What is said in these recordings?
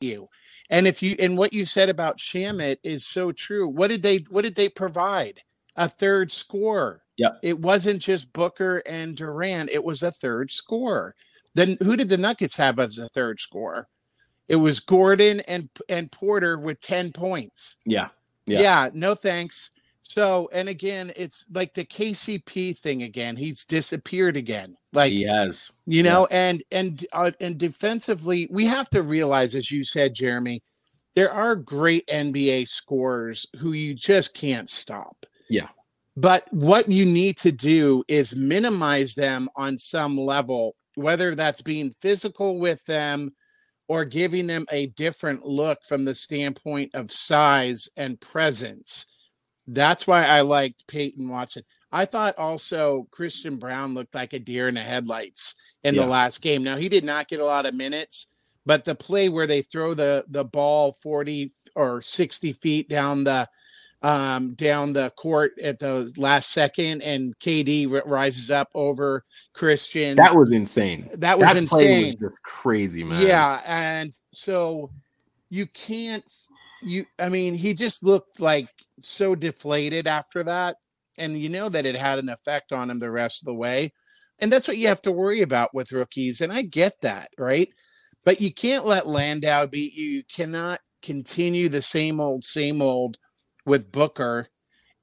you. And if you and what you said about Shamet is so true. What did they what did they provide? A third score. Yeah. It wasn't just Booker and Durant, it was a third score. Then who did the Nuggets have as a third score? It was Gordon and and Porter with 10 points. Yeah. Yeah. Yeah. no thanks. So, and again, it's like the KCP thing again. He's disappeared again. Like He has. you know and and uh, and defensively we have to realize as you said jeremy there are great nba scorers who you just can't stop Yeah. but what you need to do is minimize them on some level whether that's being physical with them or giving them a different look from the standpoint of size and presence that's why i liked peyton watson i thought also christian Braun looked like a deer in the headlights in Yeah. the last game. Now he did not get a lot of minutes, but the play where they throw the the ball 40 or 60 feet down the um down the court at the last second and KD ri- rises up over Christian. That was insane. that was play insane. just crazy, man. Yeah, and so you can't you I mean he just looked like so deflated after that and you know that it had an effect on him the rest of the way. And that's what you have to worry about with rookies and I get that, right? But you can't let Landry beat you. You cannot continue the same old same old with Booker.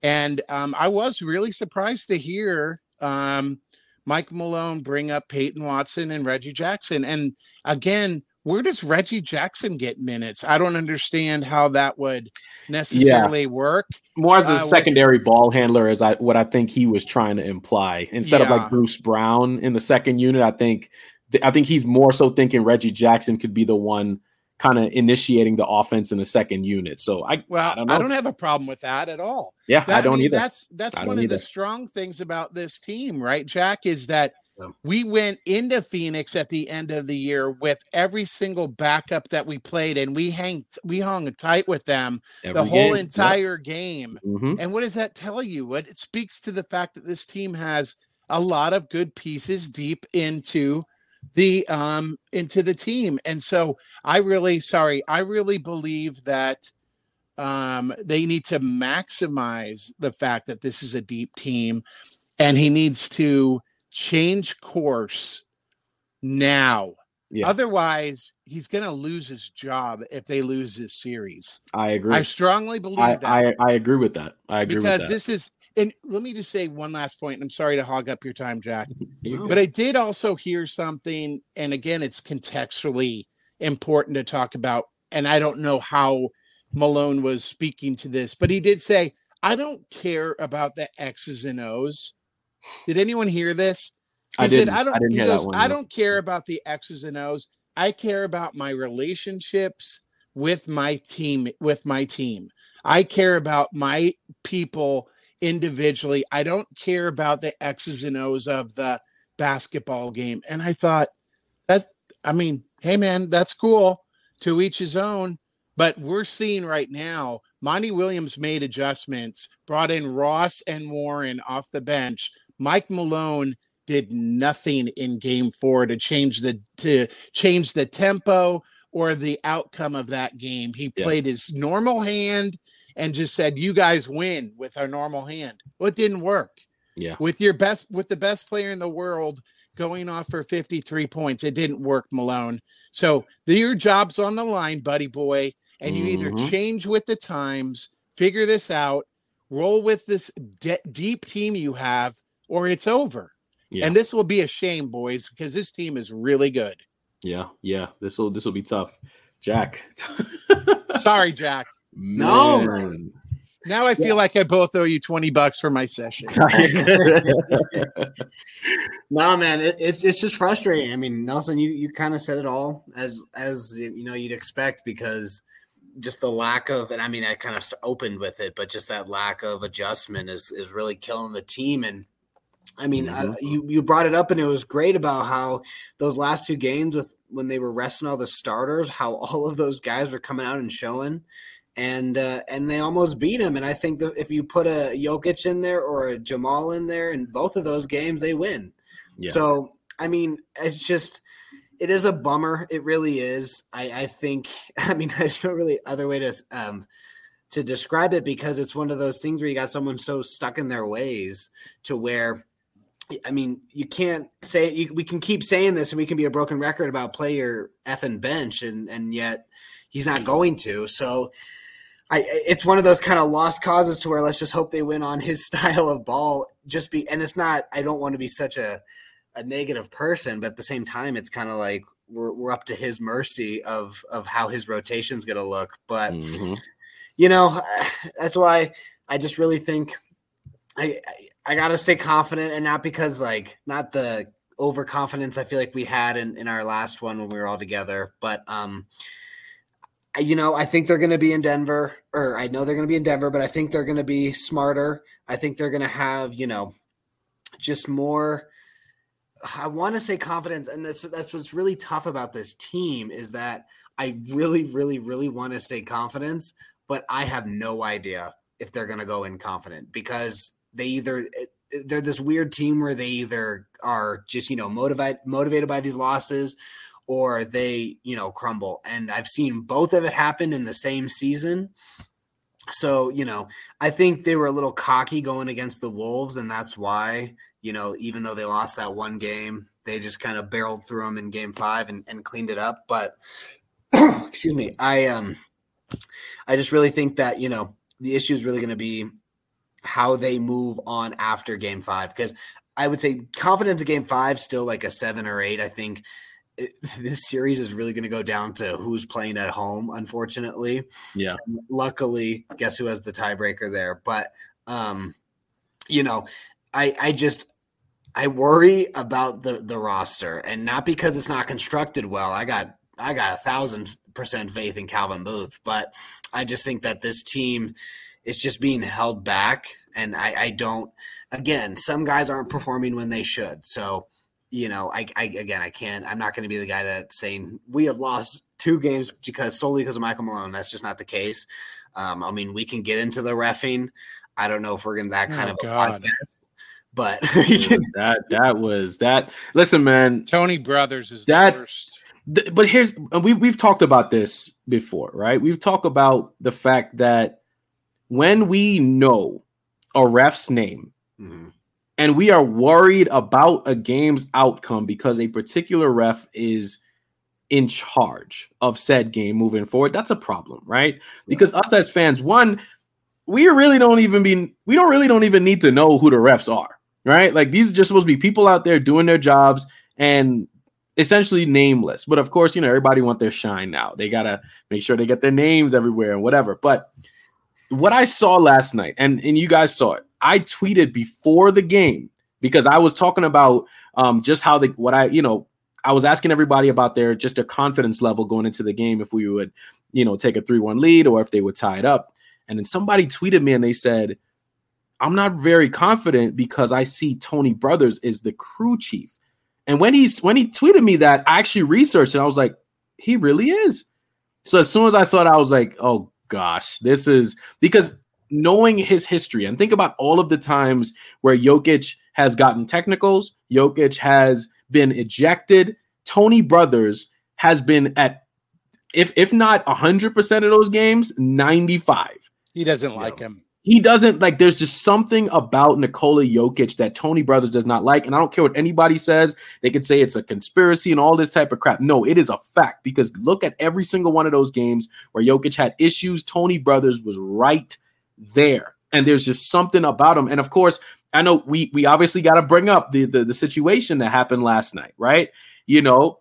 And um, I was really surprised to hear um, Mike Malone bring up Peyton Watson and Reggie Jackson. And again, where does Reggie Jackson get minutes? I don't understand how that would necessarily work. More as a Uh, with- secondary ball handler, is I what I think he was trying to imply. Instead of like Bruce Brown in the second unit, I think I think he's more so thinking Reggie Jackson could be the one kind of initiating the offense in the second unit. So I Well, I don't know. have a problem with that at all. yeah, That- I don't mean, either. That's that's I one don't of the strong things about this team, right, Jack? Is that Yeah. we went into Phoenix at the end of the year with every single backup that we played, and we hang we hung tight with them the whole game. Yep. entire game. Mhm. And what does that tell you? What it speaks to the fact that this team has a lot of good pieces deep into the um into the team. And so I really sorry, I really believe that um they need to maximize the fact that this is a deep team and he needs to change course now. Yeah. Otherwise, he's going to lose his job if they lose this series. I agree. I strongly believe I, that I I agree with that. I agree because with that. this is and let me just say one last point i'm sorry to hog up your time jack but i did also hear something and again it's contextually important to talk about and i don't know how malone was speaking to this but he did say i don't care about the x's and o's did anyone hear this I He didn't. I don't. I he goes, one. I no. don't care about the X's and O's. I care about my relationships with my team. With my team, I care about my people individually. I don't care about the X's and O's of the basketball game. And I thought that. I mean, hey man, that's cool. To each his own. But we're seeing right now. Monty Williams made adjustments, brought in Ross and Warren off the bench. Mike Malone did nothing in game four to change the to change the tempo or the outcome of that game. He Yeah. played his normal hand and just said, "You guys win with our normal hand." Well, it didn't work Yeah. with your best with the best player in the world going off for 53 points. It didn't work, Malone. So the, your job's on the line, buddy boy, and you either Mhm. change with the times, figure this out, roll with this de- deep team you have, or it's over. Yeah. And this will be a shame, boys, because this team is really good. Yeah. Yeah. This will this will be tough. Jack. Sorry, Jack. No, Man. Now I feel like I both owe you 20 bucks for my session. No, man, it, it's it's just frustrating. I mean, Nelson, you you kind of said it all as as you know you'd expect because just the lack of, and I mean, I kind of opened with it, but just that lack of adjustment is is really killing the team. And I mean, uh, you you brought it up, and it was great about how those last two games with when they were resting all the starters, how all of those guys were coming out and showing. And uh, and they almost beat him. And I think that if you put a Jokic in there or a Jamal in there, in both of those games, they win. Yeah. So I mean, it's just it is a bummer. It really is. I, I think. I mean, there's no really other way to um to describe it because it's one of those things where you got someone so stuck in their ways to where. I mean, you can't say you, we can keep saying this, and we can be a broken record about play your effing bench, and and yet he's not going to. So, I it's one of those kind of lost causes to where let's just hope they win on his style of ball. Just be, and it's not. I don't want to be such a a negative person, but at the same time, it's kind of like we're, we're up to his mercy of of how his rotation's going to look. But mm-hmm. you know, that's why I just really think I I, I got to stay confident, and not because like not the overconfidence I feel like we had in in our last one when we were all together, but um. You know, I think they're going to be in Denver, or I know they're going to be in Denver, but I think they're going to be smarter. I think they're going to have, you know, just more I want to say confidence, and that's that's what's really tough about this team is that I really, really, really want to say confidence, but I have no idea if they're going to go in confident because they either eh, they're this weird team where they either are just you know motivated motivated by these losses or they you know crumble and i've seen both of it happen in the same season so you know i think they were a little cocky going against the wolves and that's why you know, even though they lost that one game, they just kind of barreled through them in game five and, and cleaned it up. But excuse me, I um I just really think that, you know, the issue is really going to be how they move on after game five. Because I would say confidence in game five, still like a seven or eight. I think it, this series is really going to go down to who's playing at home, unfortunately. Yeah. And luckily, guess who has the tiebreaker there? But, um, you know, I I just I worry about the the roster, and not because it's not constructed well. I got I got a thousand percent faith in Calvin Booth, but I just think that this team is just being held back, and I, I don't. Again, some guys aren't performing when they should, so you know, I, I again, I can't. I'm not going to be the guy that's saying we have lost two games because solely because of Michael Malone. That's just not the case. Um, I mean, we can get into the refing. I don't know if we're going to that kind oh, of God. podcast but that that was that. Listen, man, Tony Brothers is that. worst. Th- but here's we've we've talked about this before, right? We've talked about the fact that when we know a ref's name mm-hmm. and we are worried about a game's outcome because a particular ref is in charge of said game moving forward, that's a problem, right? Because us as fans, one, we really don't even be we don't really don't even need to know who the refs are right? Like these are just supposed to be people out there doing their jobs and essentially nameless. But of course, you know, everybody want their shine now. They gotta make sure they get their names everywhere and whatever. But what I saw last night, and and you guys saw it, I tweeted before the game because I was talking about um just how the what I you know I was asking everybody about their just their confidence level going into the game if we would you know take a three one lead or if they would tie it up. And then somebody tweeted me and they said, I'm not very confident because I see Tony Brothers is the crew chief. And when he's when he tweeted me that, I actually researched and I was like, he really is. So as soon as I saw it, I was like, oh gosh, this is because knowing his history and think about all of the times where Jokic has gotten technicals, Jokic has been ejected, Tony Brothers has been at if if not 100% of those games, 95. He doesn't like him he doesn't like there's just something about Nikola Jokic that Tony Brothers does not like. And I don't care what anybody says, they could say it's a conspiracy and all this type of crap. No, it is a fact because look at every single one of those games where Jokic had issues. Tony Brothers was right there. And there's just something about him. And of course, I know we we obviously got to bring up the, the the situation that happened last night, right? You know,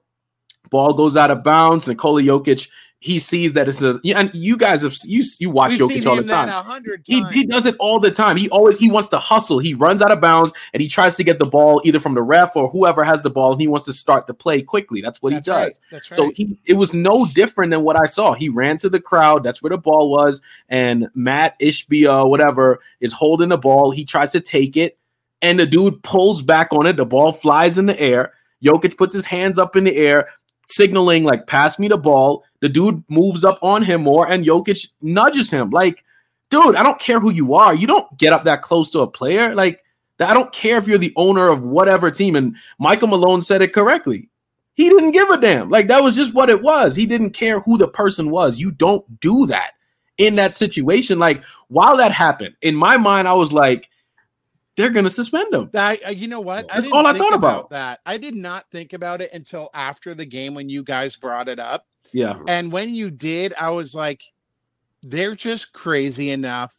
ball goes out of bounds. Nikola Jokic he sees that it's a and you guys have you you watch We've Jokic all the time. He, he does it all the time. He always he wants to hustle. He runs out of bounds and he tries to get the ball either from the ref or whoever has the ball and he wants to start the play quickly. That's what that's he does. Right. That's right. So he it was no different than what I saw. He ran to the crowd. That's where the ball was. And Matt Ishbia, whatever, is holding the ball. He tries to take it, and the dude pulls back on it. The ball flies in the air. Jokic puts his hands up in the air, signaling like pass me the ball. The dude moves up on him more and Jokic nudges him. Like, dude, I don't care who you are. You don't get up that close to a player. Like, I don't care if you're the owner of whatever team. And Michael Malone said it correctly. He didn't give a damn. Like that was just what it was. He didn't care who the person was. You don't do that in that situation. Like while that happened, in my mind, I was like, they're gonna suspend him. I, uh, you know what? That's all I thought about. that. I did not think about it until after the game when you guys brought it up. Yeah. And when you did, I was like, they're just crazy enough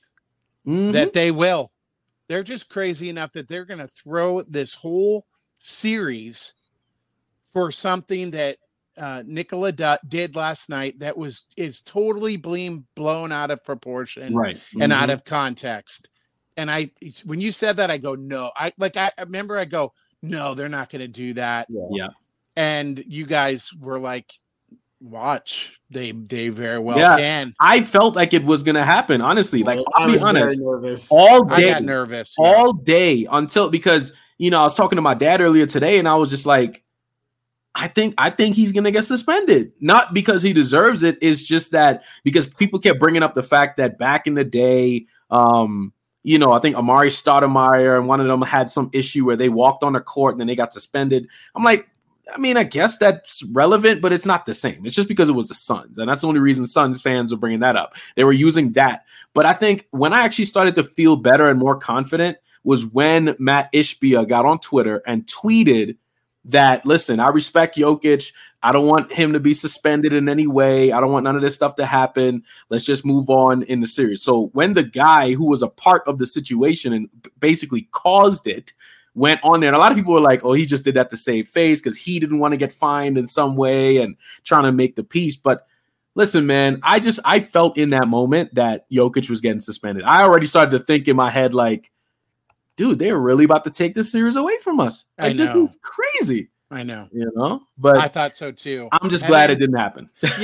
Mhm. that they will. They're just crazy enough that they're going to throw this whole series for something that uh, Nikola du- did last night that was is totally being blown out of proportion right. and out Mhm. of context. And I, when you said that, I go, no. I like, I I remember, I go, no, they're not going to do that. Yeah. And you guys were like, watch, they they very well Yeah. can. I felt like it was gonna happen, honestly. Like I I'll be was very honest. nervous. All I day, got nervous. yeah. all day until because you know I was talking to my dad earlier today, and I was just like, I think I think he's gonna get suspended, not because he deserves it. It's just that because people kept bringing up the fact that back in the day, um, you know, I think Amar'e Stoudemire and one of them had some issue where they walked on the court and then they got suspended. I'm like. I mean, I guess that's relevant, but it's not the same. It's just because it was the Suns, and that's the only reason Suns fans were bringing that up. They were using that, but I think when I actually started to feel better and more confident was when Matt Ishbia got on Twitter and tweeted that, listen, I respect Jokic. I don't want him to be suspended in any way. I don't want none of this stuff to happen. Let's just move on in the series. So when the guy who was a part of the situation and basically caused it went on there, and a lot of people were like, oh, he just did that to save face because he didn't want to get fined in some way and trying to make the peace. But listen, man, I just I felt in that moment that Jokic was getting suspended. I already started to think in my head, like, dude, they're really about to take this series away from us. I Like, this is crazy, I know. you know. But I thought so too. I'm just And glad then- it didn't happen. yeah,